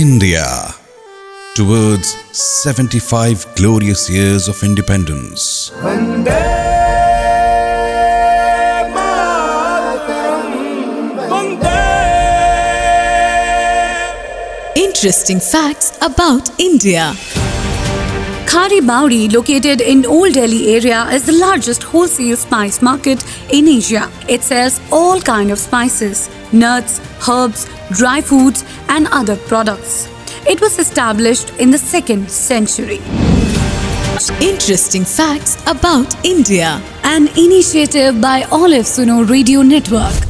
India towards 75 glorious years of independence. Interesting facts about India. Khari Baoli, located in Old Delhi area, is the largest wholesale spice market in Asia. It sells all kind of spices, nuts, herbs, dry foods and other products. It was established in the 2nd century. Interesting facts about India. An initiative by Olive Suno Radio Network.